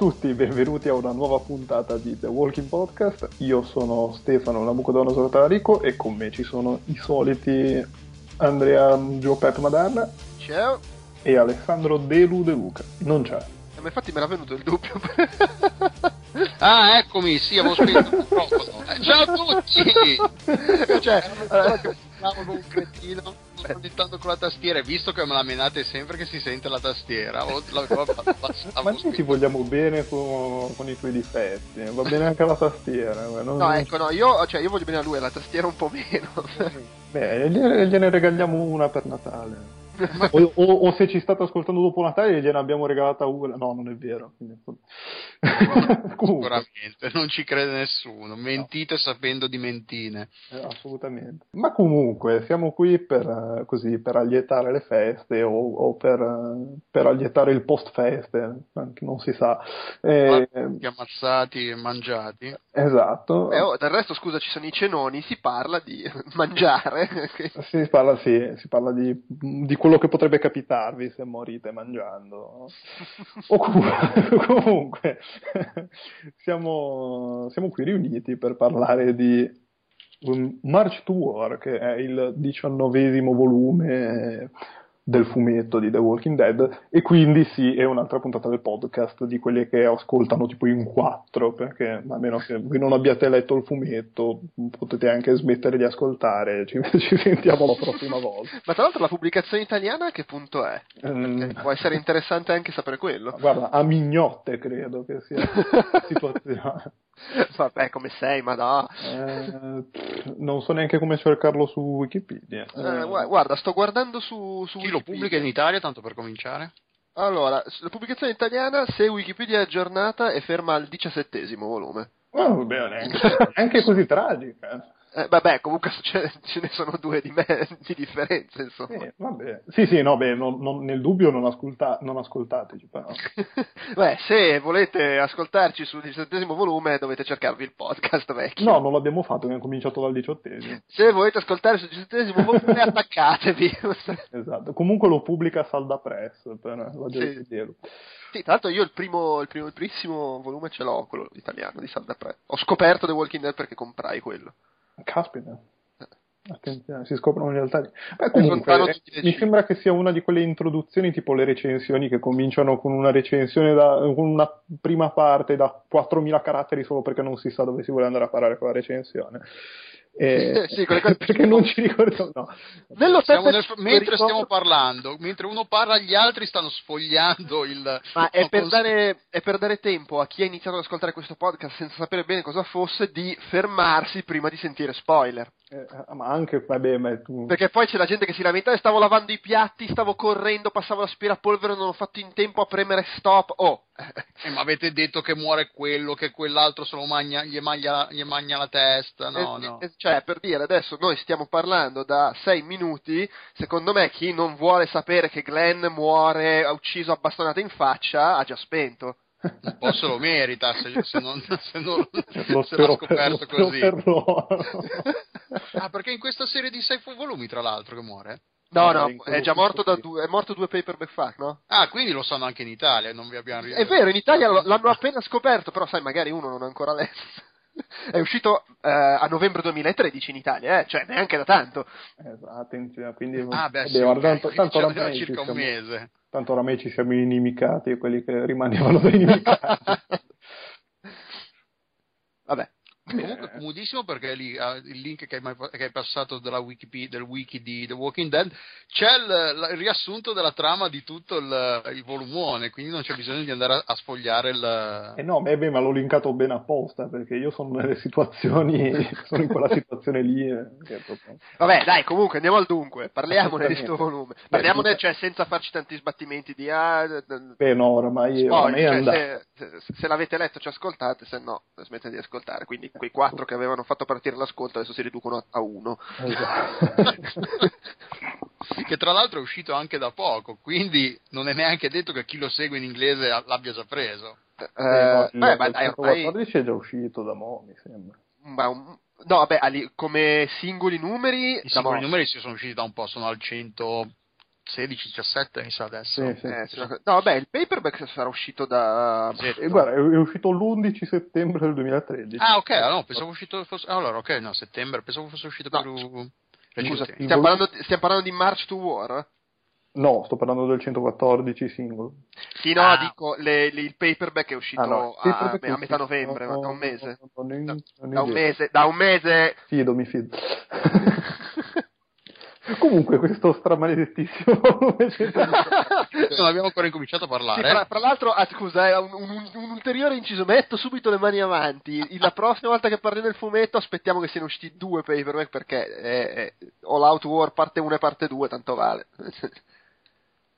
Ciao a tutti, benvenuti a una nuova puntata di The Walking Podcast. Io sono Stefano Nabucodonosor Talarico e con me ci sono i soliti Andrea Gio Pep Madarna. Ciao. E Alessandro Delu De Luca. Non c'è. Eh, ma infatti me era venuto il dubbio. ah, eccomi, sì, avevo spento. Eh, ciao a tutti! cioè, allora, con un cretino digitando con la tastiera. Visto che me la menate sempre che si sente la tastiera o la, ma noi ti vogliamo bene con, con, i tuoi difetti va bene anche la tastiera non... no ecco no io, cioè, io voglio bene a lui la tastiera un po' meno. Beh gliene regaliamo una per Natale o, o, o, se ci state ascoltando dopo Natale gliene abbiamo regalata una. No, non è vero. Sicuramente, non ci crede nessuno. Mentite no. sapendo di mentine. Eh, assolutamente. Ma comunque, siamo qui per, così, per allietare le feste o, o per, per, allietare il post-feste, non si sa. Eh, ammazzati e mangiati. Esatto. Eh, oh, del resto, scusa, ci sono i cenoni, si parla di mangiare. si parla, sì, si parla di, di quello che potrebbe capitarvi se morite mangiando. o comunque, comunque siamo, siamo qui riuniti per parlare di March to War, che è il diciannovesimo volume del fumetto di The Walking Dead e quindi sì è un'altra puntata del podcast di quelle che ascoltano tipo in quattro perché a meno che voi non abbiate letto il fumetto potete anche smettere di ascoltare ci, ci sentiamo la prossima volta ma tra l'altro la pubblicazione italiana a che punto è? Mm. può essere interessante anche sapere quello guarda a mignotte credo che sia la situazione Vabbè, come sei, ma no. Eh, non so neanche come cercarlo su Wikipedia. Eh, guarda, sto guardando su, su Chi Wikipedia. lo pubblica in Italia, tanto per cominciare? Allora, la pubblicazione italiana, se Wikipedia è aggiornata, è ferma al diciassettesimo volume. Oh, bene, anche così tragica. Eh, vabbè, comunque ce, ne sono due di, me, di differenza, insomma. Sì, vabbè. sì, sì, no, beh, non, non, nel dubbio non, ascolta, non ascoltateci, però. beh, se volete ascoltarci sul diciassettesimo volume dovete cercarvi il podcast vecchio. No, non l'abbiamo fatto, abbiamo cominciato dal diciottesimo. Se volete ascoltare sul diciassettesimo volume attaccatevi. esatto, comunque lo pubblica Salda Press, per la sì. dirlo. Sì, tra l'altro io il primo, il primo, il primissimo volume ce l'ho, quello italiano di Salda Press. Ho scoperto The Walking Dead perché comprai quello. Caspita. Attenzione, si scoprono gli altari. Beh, comunque, eh, mi sembra che sia una di quelle introduzioni tipo le recensioni che cominciano con una recensione da, con una prima parte da 4.000 caratteri solo perché non si sa dove si vuole andare a parare con la recensione. Eh, sì, perché non ci ricordiamo. No. Nello nel, mentre stiamo parlando, mentre uno parla, gli altri stanno sfogliando il. Ma è per, dare, è per, dare, tempo a chi ha iniziato ad ascoltare questo podcast senza sapere bene cosa fosse di fermarsi prima di sentire spoiler. Eh, ma anche, vabbè, ma tu... Perché poi c'è la gente che si lamenta, stavo lavando i piatti, stavo correndo, passavo l'aspirapolvere, non ho fatto in tempo a premere stop. Oh! Eh, ma avete detto che muore quello, che quell'altro se lo magna, gli, magna, gli magna la testa, no, eh, no. Eh, cioè, per dire, adesso noi stiamo parlando da sei minuti, secondo me chi non vuole sapere che Glenn muore, ha ucciso a bastonate in faccia, ha già spento un po' se lo merita se, se non, se non lo se l'ha scoperto per, così. ah, perché in questa serie di sei volumi, tra l'altro, che muore? No, no, è già morto, da due, è morto due paperback fa, no? Ah, quindi lo sanno anche in Italia, non vi abbiamo È vero, in Italia l'hanno appena scoperto, però sai, magari uno non ha ancora letto. È uscito eh, a novembre 2013 in Italia, eh? cioè neanche da tanto. Esatto, quindi ah, beh, sì, vabbè, tanto, tanto oramai circa un mese. Tanto oramai ci siamo inimicati e quelli che rimanevano da inimicati. vabbè, Comunque comodissimo perché lì, uh, il link che hai, che hai passato Wikipedia, del wiki di The Walking Dead c'è il, il riassunto della trama di tutto il, il, volumone, quindi non c'è bisogno di andare a, a sfogliare il... Eh no, beh, beh, ma l'ho linkato bene apposta perché io sono nelle situazioni, sono in quella situazione lì. Eh, proprio... Vabbè, dai, comunque andiamo al dunque, parliamone di questo volume. Parliamone, cioè, senza farci tanti sbattimenti di... Ah, beh, no, ormai, ormai cioè, se, se, se, l'avete letto ci ascoltate, se no smettete di ascoltare, quindi quei quattro che avevano fatto partire l'ascolto adesso si riducono a uno. Esatto. che tra l'altro è uscito anche da poco, quindi non è neanche detto che chi lo segue in inglese l'abbia già preso. Eh, eh, beh, ma dai, ormai... 14 è già uscito da mo', mi sembra. Ma un... No, vabbè, come singoli numeri... I singoli mo... numeri si sono usciti da un po', sono al 100 16-17 mi sa adesso. Sì, sì. Eh. No, vabbè, il paperback sarà uscito da... Sì. E guarda, è, uscito l'11 settembre del 2013. Ah, ok, ah, no, pensavo uscito fosse... Allora, ok, no, settembre, pensavo fosse uscito No. più... Scusa, stiamo parlando, stiamo parlando di March to War? No, sto parlando del 114 singolo. Sì, no, Ah. dico, le- le- il paperback è uscito Ah, no, a, paperback a è metà novembre, no, da un mese. no, Da, da un mese, da un mese. Fido, mi fido. Comunque, questo stramaledettissimo volume 118. Non abbiamo ancora incominciato a Sì, parlare. fra, fra l'altro, ah, scusa, eh, un, un- un ulteriore inciso, metto subito le mani avanti. La prossima volta che parliamo del fumetto, aspettiamo che siano usciti due paperback perché è, è All Out War parte 1 e parte 2, tanto vale.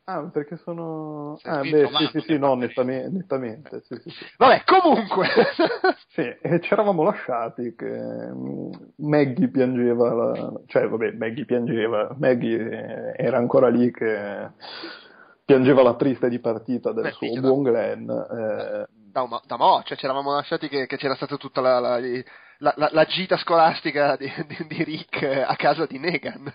Ah, perché sono... Sei Ah, beh, sì, sì, sì, no, nettamente, nettamente, sì, sì, sì. Vabbè, comunque. Sì, e ci eravamo lasciati che mm, Maggie piangeva, la- cioè vabbè, Maggie piangeva, Maggie eh, era ancora lì che piangeva la triste dipartita del Beh, suo buon Glenn. eh, da, mo- da mo', cioè ci eravamo lasciati che, che c'era stata tutta la, la- la- la- la gita scolastica di, di- di Rick a casa di Negan.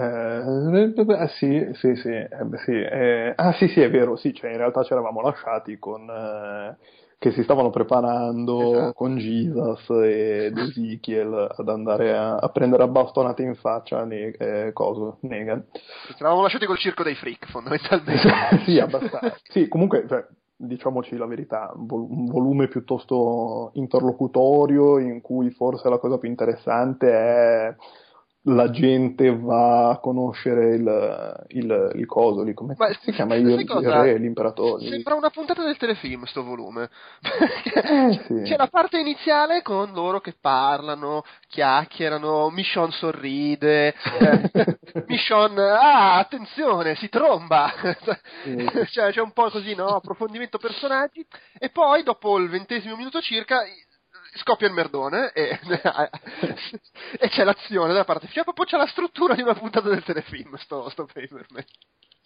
Eh, eh, sì, sì, sì, eh, sì, eh, ah sì, sì, è vero, sì, cioè in realtà ci eravamo lasciati con, eh, che si stavano preparando Esatto. con Jesus ed Ezekiel ad andare a, a prendere a bastonate in faccia ne, eh, coso, Negan. Ci eravamo lasciati col circo dei freak, fondamentalmente. sì, abbastanza. Sì, comunque, cioè, diciamoci la verità, un volume piuttosto interlocutorio in cui forse la cosa più interessante è la gente va a conoscere il, il, il coso lì, come Ma si chiama? Il, cosa? re, l'imperatore. Sembra una puntata del telefilm sto volume. Eh, sì. C'è la parte iniziale con loro che parlano, chiacchierano, Michonne sorride, eh, Michonne, ah, attenzione, si tromba. Cioè, c'è un po' così, no? Approfondimento personaggi. E poi, dopo il ventesimo minuto circa, scoppia il merdone e, e c'è l'azione da parte. Cioè, proprio c'è la struttura di una puntata del telefilm, sto, sto paperman.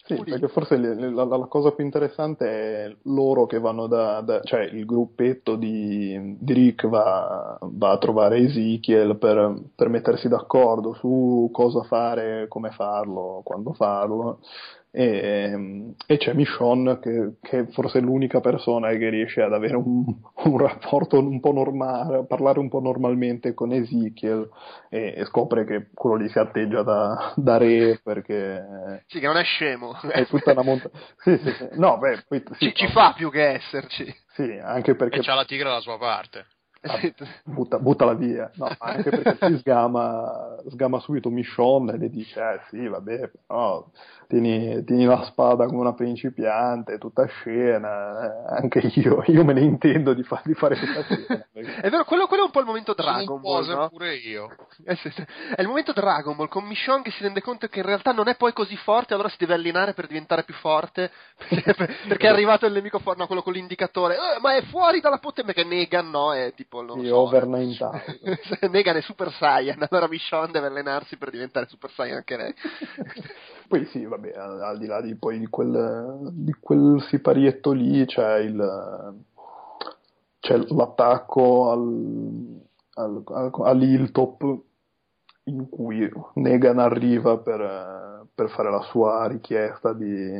Sì, perché forse le- la, la cosa più interessante è loro che vanno da, da- cioè il gruppetto di, di Rick va, va a trovare Ezekiel per, per mettersi d'accordo su cosa fare, come farlo, quando farlo. E, e c'è Michonne che, che forse è l'unica persona che riesce ad avere un, un rapporto un po' normale, a parlare un po' normalmente con Ezekiel e, e scopre che quello lì si atteggia da, da re perché Sì, che non è scemo. è tutta una montagna. Sì, sì, sì. No, beh, poi, sì, ci, ci fa più che esserci. Sì, anche perché E c'ha la tigre dalla sua parte. Ah, butta, buttala via. No, anche perché si sgama, sgama subito Michonne e le dice, eh sì, vabbè, però tieni, tieni la spada come una principiante, tutta scena, eh, anche io, io me ne intendo di, fa- di fare questa scena. perché- È vero, quello, quello è un po' il momento Dragon Ball, no? pure io. Eh. È il momento Dragon Ball con Michonne che si rende conto che in realtà non è poi così forte, allora si deve allenare per diventare più forte. Perché, perché è arrivato il nemico forte, no, quello con l'indicatore. "Eh, ma è fuori dalla potenza, perché Negan no, è tipo non Sì, so, over eh. 9000. Negan è Super Saiyan, allora Michonne deve allenarsi per diventare Super Saiyan anche lei. Poi sì, vabbè, al, di là di, poi di, quel, di quel siparietto lì c'è il c'è l'attacco al, al, al, all'Hilltop in cui Negan arriva per, per fare la sua richiesta di,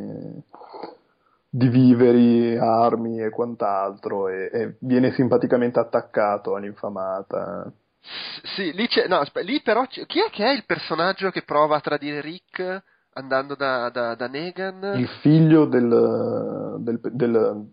di viveri, armi e quant'altro e, e viene simpaticamente attaccato all'infamata. Sì, lì c'è, no, aspe- lì però chi è che è il personaggio che prova a tradire Rick andando da, da, da Negan? Il figlio del, del, del,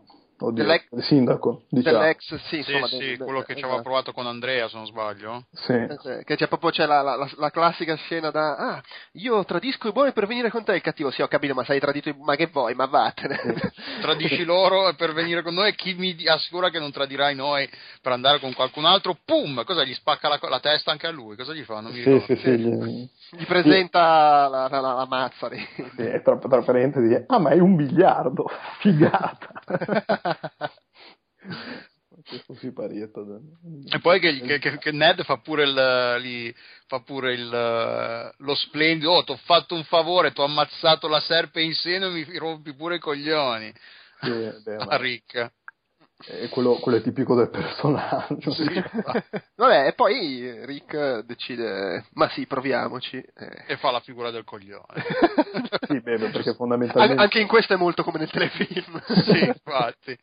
oddio, Dell'ex- del sindaco, diciamo. Dell'ex, sì, Sì, insomma, sì, del- del- quello che ci aveva esatto. provato con Andrea, se non sbaglio. Sì. Eh, sì, Che c'è proprio c'è la, la- la- la classica scena da ah, io tradisco i buoni per venire con te, il cattivo, sì, ho capito, ma sei tradito i ma che vuoi, ma vattene. Tradisci loro per venire con noi e chi mi assicura che non tradirai noi per andare con qualcun altro? Pum! Cosa gli spacca la, la testa anche a lui? Cosa gli fa? Non mi Sì, ricordo. sì, sì, gli- Gli presenta la, la, la- la mazza lì. sì, e tra, tra parentesi, ah ma è un biliardo, figata. E poi che, che- che- Ned fa pure il, lì, fa pure il, lo splendido, oh, ti ho fatto un favore, ti ho ammazzato la serpe in seno e mi rompi pure i coglioni Sì, beh, a ma- Rick. E quello, quello, è tipico del personaggio. Sì. Vabbè, e poi Rick decide, ma sì, proviamoci. Eh. E fa la figura del coglione. sì, beh, perché fondamentalmente... An- anche in questo è molto come nel telefilm. sì, infatti.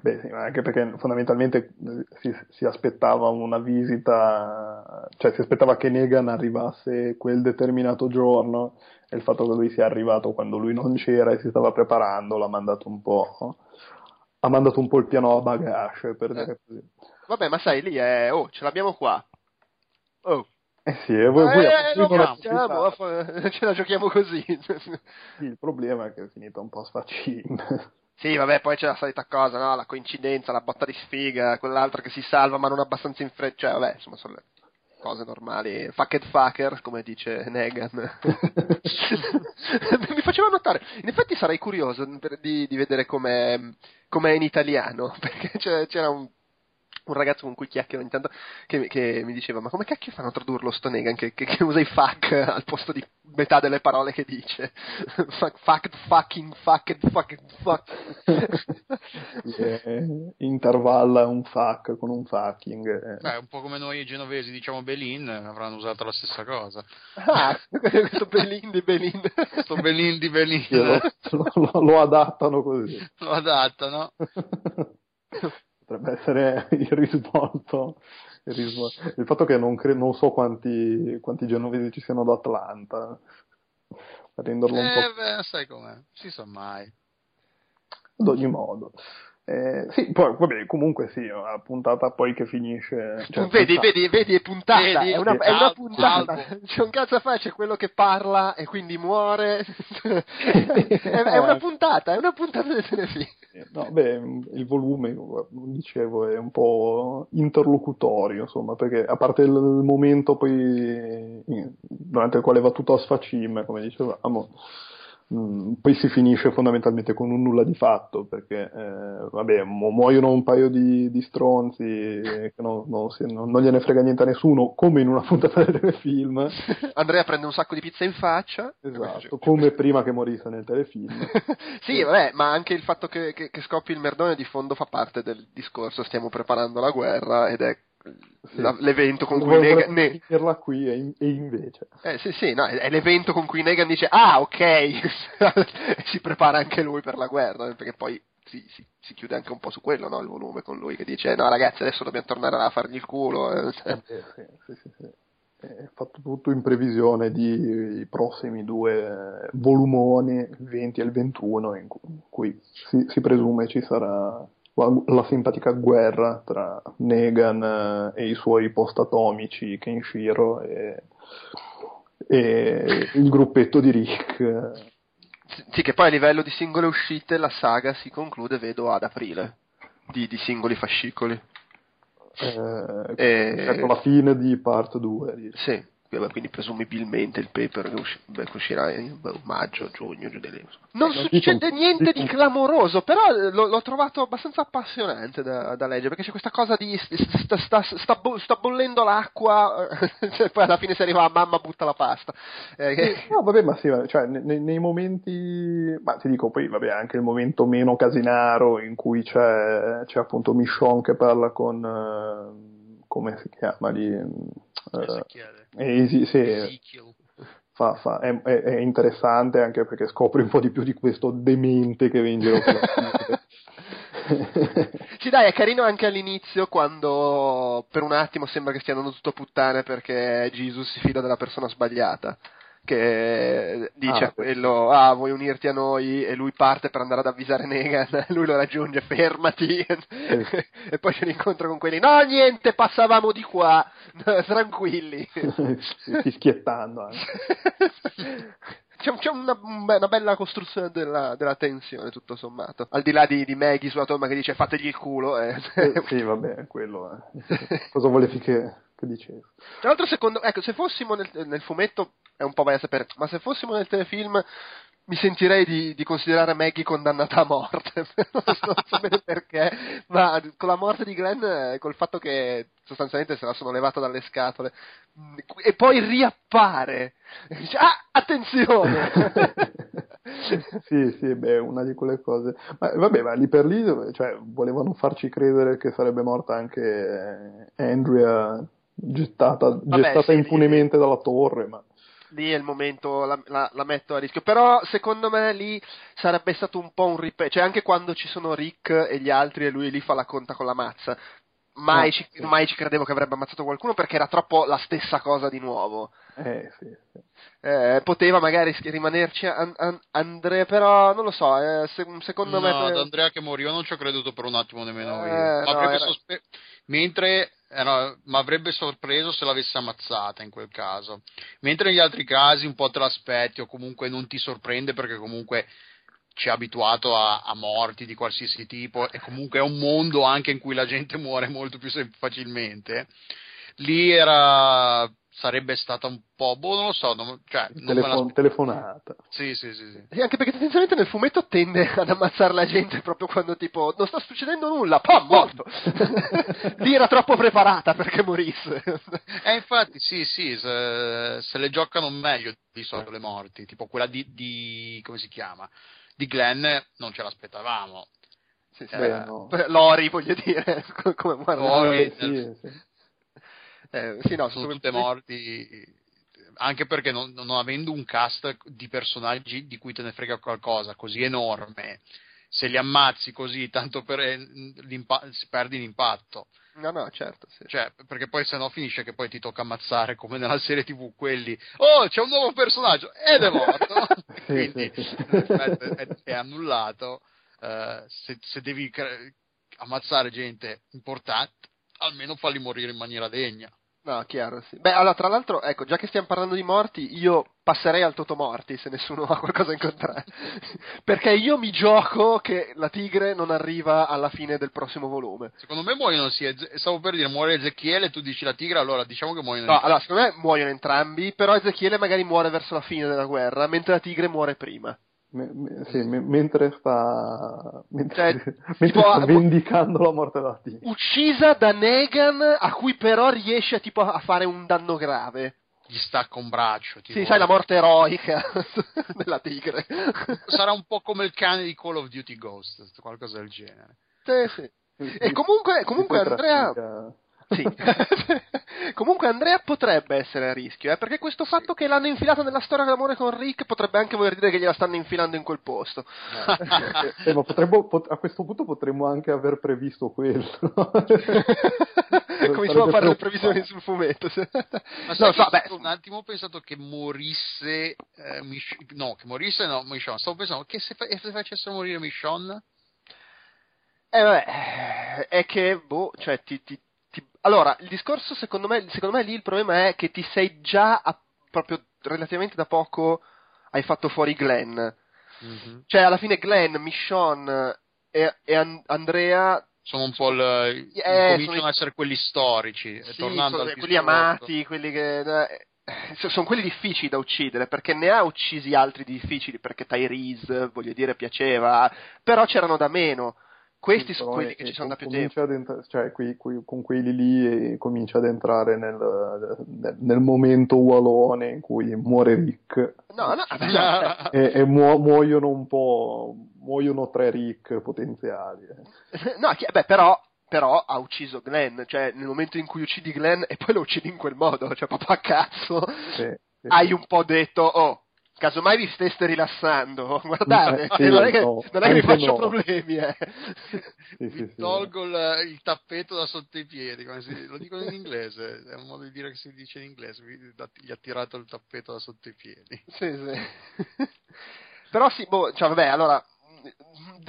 Beh, sì, anche perché fondamentalmente si, si, aspettava una visita, cioè si aspettava che Negan arrivasse quel determinato giorno e il fatto che lui sia arrivato quando lui non c'era e si stava preparando l'ha mandato un po' ha mandato un po' il piano a bagage, per dire così. Vabbè, ma sai, lì è... Oh, ce l'abbiamo qua. Oh. Eh sì, e voi, voi eh, non facciamo, ce la giochiamo così. Sì, il problema è che è finita un po' sfaccin. Sì, vabbè, poi c'è la solita cosa, no? La coincidenza, la botta di sfiga, quell'altro che si salva ma non abbastanza in fretta. Cioè, vabbè, insomma, sono le cose normali. Fucked fucker, come dice Negan. Mi faceva notare. In effetti sarei curioso di, di vedere com'è, com'è, in italiano, perché c'era un un ragazzo con cui chiacchiero ogni tanto che, che, mi diceva ma come cacchio fanno a tradurlo sto Negan? Che, che, che, usa i fuck al posto di metà delle parole che dice? Fuck, fuck fucking fuck fuck fuck. Yeah, intervalla un fuck con un fucking eh. Beh, un po' come noi genovesi diciamo Belin avranno usato la stessa cosa. Ah questo Belin di Belin. Questo Belin di Belin. Lo, lo, lo adattano così. Lo adattano potrebbe essere il risvolto. Il, risvolto. il fatto che non, cre- non so quanti, quanti, genovesi ci siano ad Atlanta. Renderlo un eh, po'. Beh, sai com'è, si sa mai. Ad ogni modo. Eh, sì, poi vabbè, comunque sì, la puntata poi che finisce. Cioè, vedi, vedi, vedi, è puntata, vedi, è, una, è una puntata. C'è un cazzo a fare, c'è quello che parla e quindi muore. è, è, una puntata, è una puntata del telefilm. No, beh, il volume, dicevo, è un po' interlocutorio, insomma, perché a parte il momento poi durante il quale va tutto a sfacime, come dicevamo Mm, poi si finisce fondamentalmente con un nulla di fatto perché eh, vabbè, mu- muoiono un paio di, di stronzi che non, non, si, non, non, gliene frega niente a nessuno come in una puntata del telefilm. Andrea prende un sacco di pizza in faccia. Esatto, come prima che morisse nel telefilm. Sì vabbè ma anche il fatto che, che, che scoppi il merdone di fondo fa parte del discorso stiamo preparando la guerra ed è sì. l'evento con cui Negan ne... qui e, e, invece eh, sì sì no, è l'evento con cui Negan dice ah ok si prepara anche lui per la guerra perché poi si, si, si, chiude anche un po' su quello no? il volume con lui che dice no ragazzi adesso dobbiamo tornare a fargli il culo eh. Eh, sì, sì, sì, è fatto tutto in previsione di prossimi due volumoni il 20 e il 21 in cui si, si presume ci sarà la simpatica guerra tra Negan eh, e i suoi post-atomici Kenshiro e, e il gruppetto di Rick. Sì, che poi a livello di singole uscite la saga si conclude, vedo, ad aprile, di, di singoli fascicoli. Eh, e... la fine di part 2. Sì quindi presumibilmente il paper che, usci- beh, uscirà in maggio, giugno, giù Non eh, succede niente di clamoroso, però eh, l'ho, l'ho, trovato abbastanza appassionante da, da, leggere, perché c'è questa cosa di sta, sta, sta, sta bollendo l'acqua, cioè, poi alla fine si arriva a mamma butta la pasta. Eh, no, vabbè, ma sì, cioè, nei, nei, momenti, ma ti dico poi, vabbè, anche il momento meno casinaro in cui c'è, c'è appunto Michon che parla con... Uh, come si chiama lì? Uh, Easy, sì, fa, fa, è, è, interessante anche perché scopri un po' di più di questo demente che viene Sì, dai, è carino anche all'inizio quando per un attimo sembra che stia andando tutto a puttane perché Jesus si fida della persona sbagliata che dice ah, a quello ah vuoi unirti a noi e lui parte per andare ad avvisare Negan lui lo raggiunge fermati eh. e poi c'è l'incontro con quelli no niente passavamo di qua tranquilli fischiettando c'è, c'è una, una, bella costruzione della, della, tensione, tutto sommato. Al di là di, di Maggie sulla tomba che dice fategli il culo. Eh. Eh, sì, vabbè, quello. Eh. Cosa volevi che, che dicevo? Tra l'altro, secondo, ecco, se fossimo nel, nel fumetto è un po' vai a sapere, ma se fossimo nel telefilm mi sentirei di, di, considerare Maggie condannata a morte. non so bene perché, ma con la morte di Glenn, eh, col fatto che sostanzialmente se la sono levata dalle scatole, e poi riappare. Dice, ah, attenzione! sì, sì, beh, una di quelle cose. Ma vabbè, ma lì per lì, cioè, volevano farci credere che sarebbe morta anche Andrea gettata, vabbè, gettata sì, impunemente sì. dalla torre, ma lì è il momento, la, la, la, metto a rischio. Però secondo me lì sarebbe stato un po' un ripeto, cioè anche quando ci sono Rick e gli altri e lui lì fa la conta con la mazza. Mai, no, ci, sì. mai ci credevo che avrebbe ammazzato qualcuno perché era troppo la stessa cosa di nuovo. Eh, sì, sì. Eh, poteva magari rimanerci an, an, Andrea, però non lo so. Eh, se, secondo no, me. No, ad Andrea che moriva non ci ho creduto per un attimo nemmeno io. Eh, no, era... sospe... Mentre mi avrebbe sorpreso se l'avesse ammazzata in quel caso. Mentre negli altri casi un po' te l'aspetti o comunque non ti sorprende perché comunque ci ha abituato a, a, morti di qualsiasi tipo e comunque è un mondo anche in cui la gente muore molto più facilmente. Lì era sarebbe stata un po', boh, non lo so, non, cioè, non Telefon- telefonata. Sì, sì, sì, sì. E anche perché tendenzialmente nel fumetto tende ad ammazzare la gente proprio quando tipo non sta succedendo nulla, pam, morto. Lì era troppo preparata perché morisse. eh, infatti, sì, sì, se, se, le giocano meglio di solito le morti, tipo quella di, di come si chiama? Di Glenn non ce l'aspettavamo. Sì, sì, eh, no. Lori, voglio dire, come muore. Lori, sì, sì. Eh, sì, no, sono tutte morti anche perché non, non, avendo un cast di personaggi di cui te ne frega qualcosa così enorme, se li ammazzi così tanto per eh, perdi l'impatto. No, no, certo. Sì. Cioè, perché poi se no finisce che poi ti tocca ammazzare come nella serie TV quelli. Oh, c'è un nuovo personaggio ed è morto. Quindi è, è, annullato. Uh, se, se, devi cre- ammazzare gente importante, almeno falli morire in maniera degna. No, chiaro, sì. Beh, allora, tra l'altro, ecco, già che stiamo parlando di morti, io passerei al Toto Morti se nessuno ha qualcosa in contrario. Perché io mi gioco che la tigre non arriva alla fine del prossimo volume. Secondo me muoiono sì, stavo per dire muore Ezechiele, tu dici la tigre, allora diciamo che muoiono No, allora, secondo me muoiono entrambi, però Ezechiele magari muore verso la fine della guerra, mentre la tigre muore prima. Me, me, sì, me, mentre sta, mentre, cioè, mentre tipo, sta vendicando la morte della tigre. Uccisa da Negan, a cui però riesce tipo, a fare un danno grave. Gli stacca un braccio. Tipo. Sì, sai, la morte eroica della tigre. Sarà un po' come il cane di Call of Duty Ghost, qualcosa del genere. Sì, sì. E comunque, comunque Andrea... Sì. Comunque Andrea potrebbe essere a rischio, eh, perché questo fatto che l'hanno infilata nella storia d'amore con Rick potrebbe anche voler dire che gliela stanno infilando in quel posto. Eh, eh, ma potremmo, pot- a questo punto potremmo anche aver previsto quello. Cominciamo a fare le previsioni sul fumetto. ma no, so, beh, un attimo ho pensato che morisse eh, Mich- no, che morisse no, Michonne. Stavo pensando che se, fa- se facessero morire Michonne eh vabbè, è che, boh, cioè ti, ti, allora, il discorso secondo me, secondo me lì il problema è che ti sei già a, proprio relativamente da poco hai fatto fuori Glenn. Mm-hmm. Cioè, alla fine Glenn, Michonne e, e An- Andrea sono un po' il, eh, cominciano ad essere quelli storici, sì, tornando sono, quelli amati, quelli che eh, sono quelli difficili da uccidere perché ne ha uccisi altri difficili perché Tyrese, voglio dire, piaceva, però c'erano da meno questi sono quelli che ci sono da più tempo. Entra- cioè, qui, qui, con quelli lì comincia ad entrare nel, nel, nel, momento ualone in cui muore Rick. No, no, no. e, e mu- muoiono un po', muoiono tre Rick potenziali. Eh. No, beh, però, però ha ucciso Glenn, cioè nel momento in cui uccidi Glenn e poi lo uccidi in quel modo, cioè a cazzo, sì, sì, hai un po' detto, oh, casomai vi steste rilassando, guardate, sì, non, è che, no, non è che vi faccio no. problemi. Eh. Sì, sì, tolgo il, il, tappeto da sotto i piedi, si, lo dico in inglese, è un modo di dire che si dice in inglese, gli ha tirato il tappeto da sotto i piedi. Sì, sì. Però sì, boh, cioè vabbè, allora,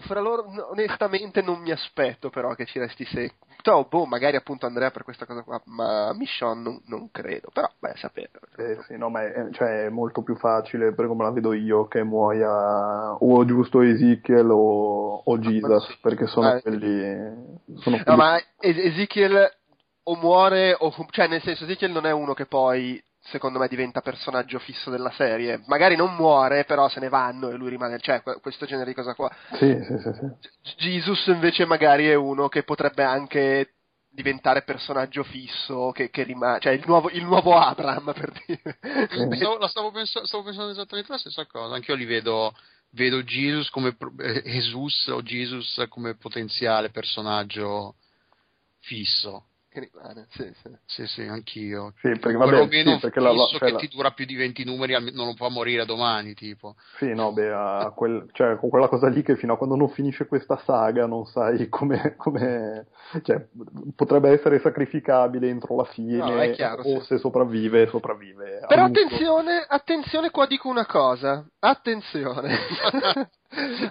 fra loro onestamente non mi aspetto però che ci resti secco oh, boh, magari appunto Andrea per questa cosa qua, ma Michonne non, non credo, però beh, sapere. Eh, sì, no, ma è, cioè, è, molto più facile, per come la vedo io, che muoia o giusto Ezekiel o, o Jesus, sì. perché sono eh, quelli... Sono no, ma Ezekiel o muore, o, cioè nel senso Ezekiel non è uno che poi secondo me diventa personaggio fisso della serie. Magari non muore, però se ne vanno e lui rimane, cioè questo genere di cosa qua. Sì, sì, sì, sì. Jesus invece magari è uno che potrebbe anche diventare personaggio fisso, che, che rimane, cioè il nuovo, il nuovo Abram per dire. Stavo, stavo, pensando, stavo, pensando, esattamente la stessa cosa, anche io li vedo vedo Jesus come eh, Jesus o Jesus come potenziale personaggio fisso che rimane, sì, sì. Sì, sì, anch'io. Sì, perché vabbè, Perlomeno sì, perché la, fisso cioè, che la... ti dura più di 20 numeri non lo può morire domani, tipo. Sì, no, beh, a quel, cioè, con quella cosa lì che fino a quando non finisce questa saga non sai come, come cioè, potrebbe essere sacrificabile entro la fine, no, chiaro, o sì. se sopravvive, sopravvive. Però attenzione, attenzione, qua dico una cosa, attenzione.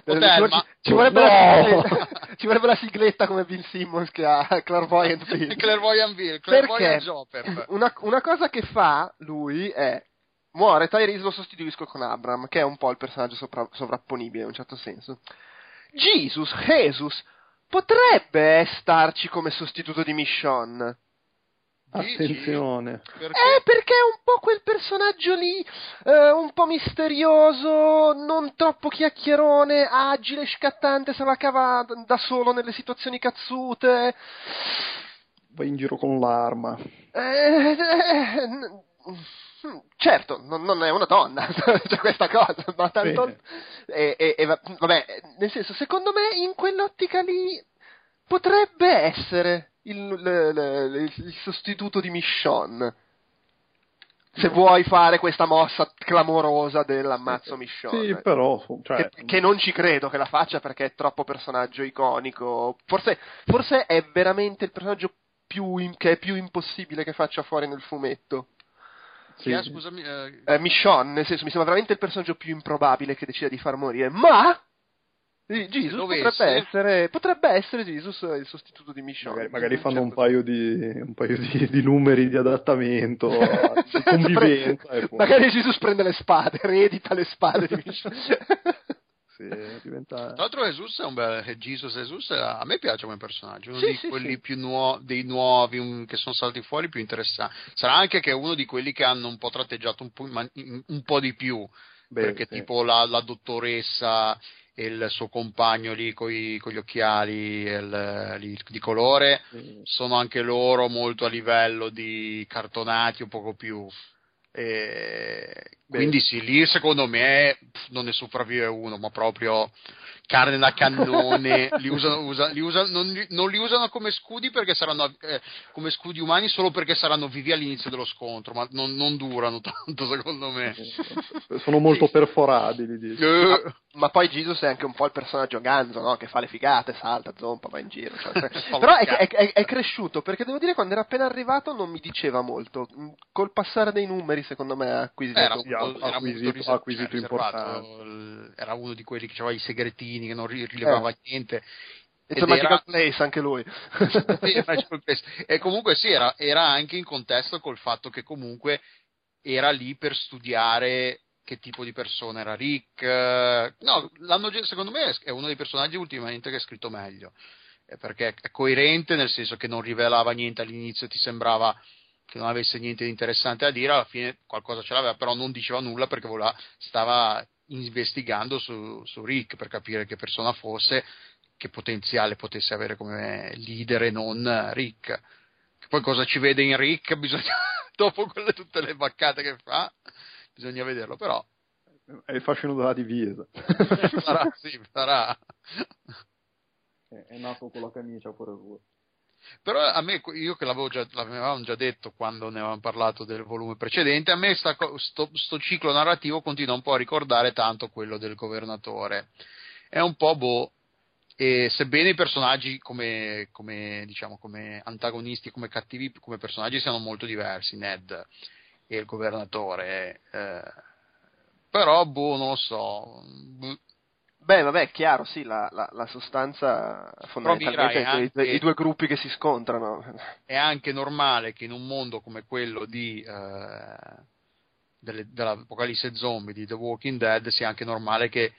Hotel, ci, ma- ci vorrebbe No! la ci vorrebbe la sigletta come Bill Simmons che ha Clairvoyant Bill. Clairvoyantville, Perché Clairvoyant Joper. una, una cosa che fa lui è muore Tyrese lo sostituisco con Abram che è un po' il personaggio sopra- sovrapponibile in un certo senso Jesus Jesus potrebbe starci come sostituto di Michonne Attenzione. Perché? eh, perché è un po' quel personaggio lì, eh, un po' misterioso, non troppo chiacchierone, agile, scattante, se la cava da solo nelle situazioni cazzute. Vai in giro con l'arma. Eh, eh, n- mm, certo, non, non è una donna, c'è questa cosa, ma tanto... E, e- e va- vabbè, nel senso, secondo me in quell'ottica lì potrebbe essere il, il- il sostituto di Michonne. Se vuoi fare questa mossa clamorosa dell'ammazzo Michonne. Sì, però, cioè, Che, che non ci credo che la faccia perché è troppo personaggio iconico. Forse, forse è veramente il personaggio più in- che è più impossibile che faccia fuori nel fumetto. sì, Chi è, scusami, eh, Eh, Michonne, nel senso, mi sembra veramente il personaggio più improbabile che decida di far morire. Ma Jesus Dovesse- potrebbe essere, potrebbe essere Jesus il sostituto di Michonne. magari, magari un fanno un certo paio, di, un paio di, di numeri di adattamento, di convivenza. Magari Jesus prende le spade, reedita le spade di Michonne. sì, diventa... Tra l'altro Jesus è un bel Jesus Jesus a me piace come personaggio, uno Sì, di sì, quelli sì. più nuovi, dei nuovi un- che sono salti fuori più interessanti. Sarà anche che è uno di quelli che hanno un po' tratteggiato un po', in un po' di più, Beh, perché sì. tipo la, la dottoressa il suo compagno lì con gli occhiali e il- lì di colore. Sì. sono anche loro molto a livello di cartonati un poco più. E quindi sì lì secondo me pff, non ne sopravvive uno ma proprio carne da cannone li usano, usa- li usano- non, li, non li usano come scudi perché saranno eh, come scudi umani solo perché saranno vivi all'inizio dello scontro ma non, non durano tanto secondo me Sono molto perforabili. dici. Eh, Ma poi Jesus è anche un po' il personaggio ganzo, no? Che fa le figate, salta, zompa, va in giro. cioè, cioè. Però è, è- è- è cresciuto, perché devo dire quando era appena arrivato non mi diceva molto. Mm, Col passare dei numeri, secondo me, ha acquisito. era, era acquisito- acquisito cioè. Il- era uno di quelli che aveva i segretini che non ri- rilevava niente It's a ed magical era- place, anche lui. E comunque sì, era, era anche in contesto col fatto che comunque era lì per studiare che tipo di persona era Rick. eh, No, secondo me è uno dei personaggi ultimamente che è scritto meglio, eh, perché è coerente nel senso che non rivelava niente all'inizio, ti sembrava che non avesse niente di interessante da dire, alla fine qualcosa ce l'aveva, però non diceva nulla perché voleva- stava investigando su, su Rick per capire che persona fosse, che potenziale potesse avere come leader e non Rick. Che poi cosa ci vede in Rick? Bisogna, dopo quelle, tutte le baccate che fa, bisogna vederlo, però È il fascino della divisa. sarà, sì, sarà. È è nato con la camicia pure lui. Però a me, io che l'avevo già, l'avevamo già detto quando ne avevamo parlato del volume precedente, a me sta co- sto, sto ciclo narrativo continua un po' a ricordare tanto quello del governatore. È un po' boh, e sebbene i personaggi come, come, diciamo, come antagonisti, come cattivi, come personaggi siano molto diversi, Ned e il governatore, eh, però boh, non lo so. Beh, vabbè, è chiaro, sì, la, la- la sostanza fondamentalmente dirai è i, anche- i due gruppi che si scontrano. è anche normale che in un mondo come quello di eh, delle- dell'apocalisse zombie di The Walking Dead sia anche normale che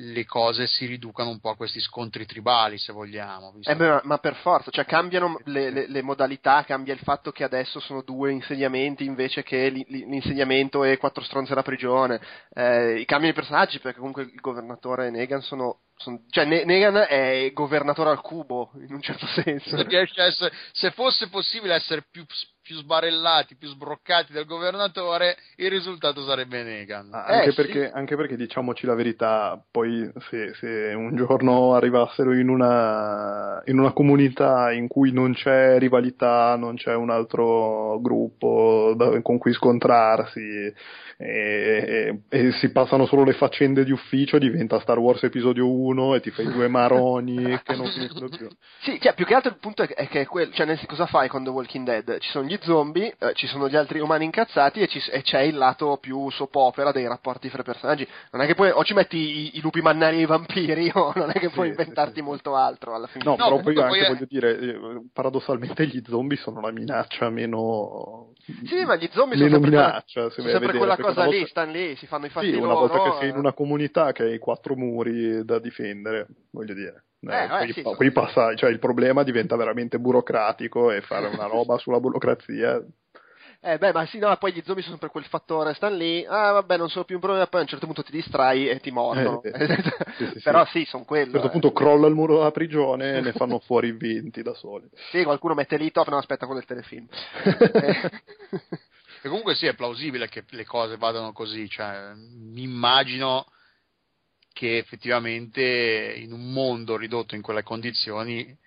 le cose si riducano un po' a questi scontri tribali se vogliamo visto Eh beh, ma- per forza, cioè cambiano le, le- le modalità, cambia il fatto che adesso sono due insediamenti invece che li- li- l'insediamento e quattro stronze alla prigione, eh, cambiano i personaggi perché comunque il governatore e Negan sono, sono- cioè Ne- Negan è governatore al cubo in un certo senso. se, riesce a essere- se fosse possibile essere più, più sbarellati, più sbroccati del governatore, il risultato sarebbe Negan. Ah, anche, eh, perché, sì. anche, perché, diciamoci la verità, poi se, se un giorno arrivassero in una, in una, comunità in cui non c'è rivalità, non c'è un altro gruppo da, con cui scontrarsi e, e, e, si passano solo le faccende di ufficio, diventa Star Wars episodio 1 e ti fai due maroni che non finiscono più. Sì, cioè, più che altro il punto è, è che è quello, cioè, cosa fai quando Walking Dead? Ci sono gli zombie, eh, ci sono gli altri umani incazzati e, ci, e, c'è il lato più soap opera dei rapporti fra i personaggi. Non è che poi o ci metti i, i lupi mannari e i vampiri o non è che puoi inventarti sì, sì. molto altro alla fine. No, no però poi anche è... voglio dire, eh, paradossalmente gli zombie sono la minaccia meno... Sì, ma gli zombie sono sempre, minaccia, quella, sono sempre quella cosa lì, stanno lì, si fanno i fatti sì, loro. una volta che sei in una comunità che hai quattro muri da difendere, voglio dire. Eh, eh, qui, sì, qui passa, cioè il problema diventa veramente burocratico e fare una roba sulla burocrazia eh beh, ma sì, no, poi gli zombie sono sempre quel fattore, stanno lì, ah vabbè, non sono più un problema, poi a un certo punto ti distrai e ti mordono. Eh, eh, sì, sì, Però sì, sono quello. A un certo punto crolla il muro della prigione e ne fanno fuori 20 da soli. Sì, qualcuno mette lì top, no, aspetta quello del telefilm. e comunque sì, è plausibile che le cose vadano così, cioè, mi immagino che effettivamente in un mondo ridotto in quelle condizioni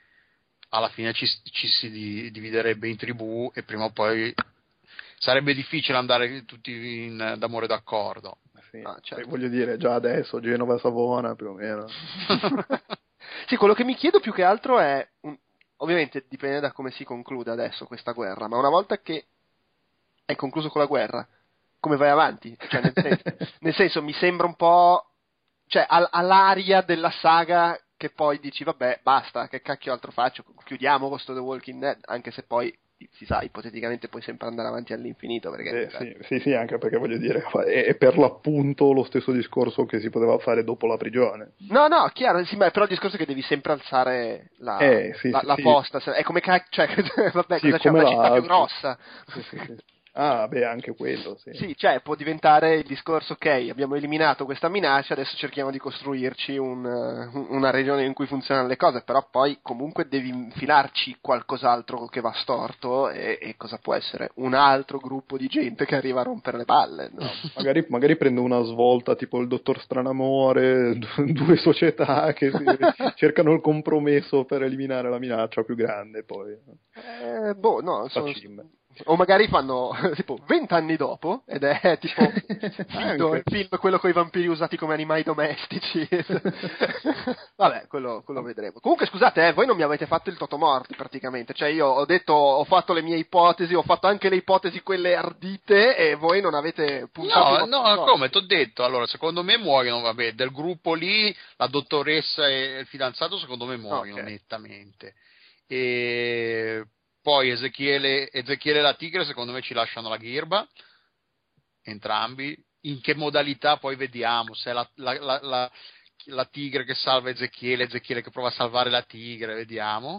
alla fine ci, ci si dividerebbe in tribù e prima o poi sarebbe difficile andare tutti in, d'amore d'accordo. Sì, ah, certo. voglio dire, già adesso Genova Savona più o meno. sì, quello che mi chiedo più che altro è, ovviamente dipende da come si conclude adesso questa guerra, ma una volta che è concluso con la guerra, come vai avanti? Cioè, nel, senso, nel senso, mi sembra un po', cioè, all'aria della saga che poi dici, vabbè, basta, che cacchio altro faccio? Chiudiamo questo The Walking Dead, anche se poi si sa, ipoteticamente puoi sempre andare avanti all'infinito. Perché, eh, sì, sì, sì, anche perché voglio dire, è per l'appunto lo stesso discorso che si poteva fare dopo la prigione. No, no, chiaro, sì, ma però il discorso è che devi sempre alzare la, eh, sì, la, la posta, è come cacchio, cioè, vabbè, cosa c'è una città più grossa. Ah, beh, anche quello, sì. Sì, cioè può diventare il discorso, ok, abbiamo eliminato questa minaccia, adesso cerchiamo di costruirci un, una regione in cui funzionano le cose, però poi comunque devi infilarci qualcos'altro che va storto e, e cosa può essere? Un altro gruppo di gente che arriva a rompere le palle, no? magari, magari prende una svolta tipo il dottor Stranamore, due società che cercano il compromesso per eliminare la minaccia più grande poi. Eh, boh, no, sono, o magari fanno tipo vent'anni dopo ed è tipo il film quello con i vampiri usati come animali domestici. Vabbè, quello, quello, vedremo. Comunque scusate, eh, voi non mi avete fatto il totomorti praticamente. Cioè io ho detto, ho fatto le mie ipotesi, ho fatto anche le ipotesi quelle ardite e voi non avete puntato. No, no, come ti ho detto, allora secondo me muoiono, vabbè, del gruppo lì, la dottoressa e il fidanzato secondo me muoiono okay. nettamente. E poi Ezechiele, Ezechiele e la Tigre secondo me ci lasciano la ghirba, entrambi. In che modalità poi vediamo, se è la, la, la, la tigre che salva Ezechiele, Ezechiele che prova a salvare la tigre, vediamo.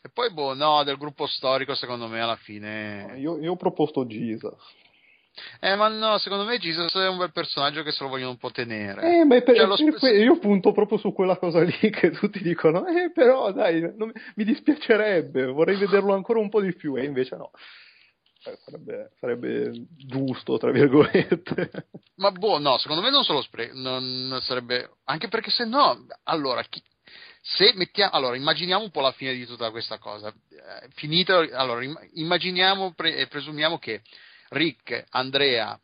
E poi, boh, no, del gruppo storico, secondo me, alla fine. Io, io ho proposto Jesus. Eh, ma no, secondo me Jesus è un bel personaggio che se lo vogliono un po' tenere. Eh, ma per, cioè, per, per, io punto proprio su quella cosa lì che tutti dicono, eh, però dai, non, mi dispiacerebbe, vorrei vederlo ancora un po' di più, e invece no. Eh, sarebbe, sarebbe, giusto, tra virgolette. Ma boh, no, secondo me non solo spre- non sarebbe, anche perché se no, allora, chi, se mettiamo, allora, immaginiamo un po' la fine di tutta questa cosa. Eh, finito, allora, immaginiamo e presumiamo che Rick, Andrea,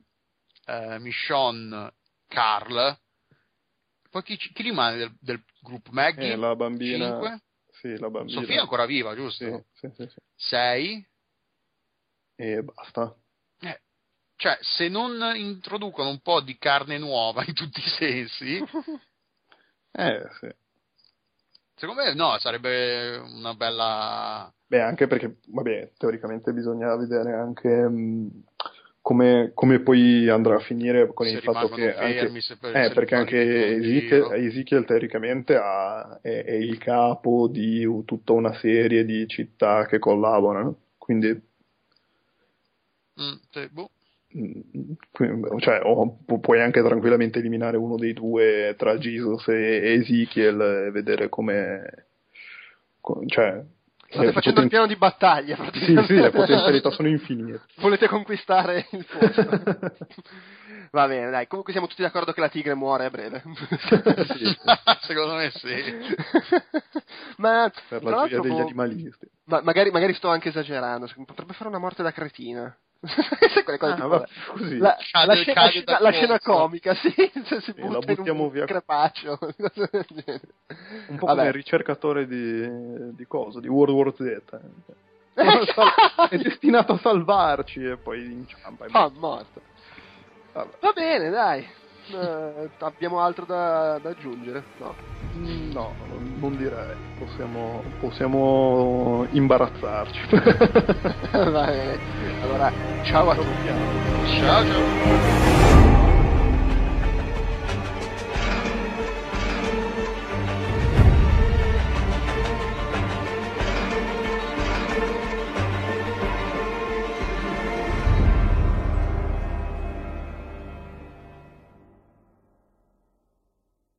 eh, Michonne, Carl. Poi chi, chi rimane del, del, gruppo? Maggie? Eh, la bambina. 5? Sì, la bambina. Sofia è ancora viva, giusto? Sì, sì, sì. 6? E basta. Eh, cioè, se non introducono un po' di carne nuova in tutti i sensi... eh, sì. Secondo me no, sarebbe una bella... Beh, anche perché, vabbè, teoricamente bisogna vedere anche mh, mm, come, come, poi andrà a finire con se il fatto che... Fermi, anche, per, eh, perché anche Ezekiel, Ezekiel, teoricamente ha, è, è, il capo di tutta una serie di città che collaborano, quindi... Mm, sì, boh. Cioè, o puoi anche tranquillamente eliminare uno dei due tra Jesus e Ezekiel e vedere come cioè State facendo poten- il piano di battaglia, Sì, sì, le potenzialità sono infinite. Volete conquistare il posto. Va bene, dai, comunque siamo tutti d'accordo che la tigre muore a breve. sì, secondo me sì. ma per la gioia degli animalisti. Ma magari, magari, sto anche esagerando, potrebbe fare una morte da cretina. quelle cose ah, va, così. La, la, la, scena, la, scena, la scena, comica, sì, se si butta la buttiamo via. crepaccio. un po' come il ricercatore di, di cosa, di World War Z. è destinato a salvarci e poi inciampa. Ah, morto. Va bene, dai. Uh, abbiamo altro da, da aggiungere? No. no, non direi. Possiamo, possiamo imbarazzarci. Va bene. Allora, ciao a tutti. Ciao, ciao.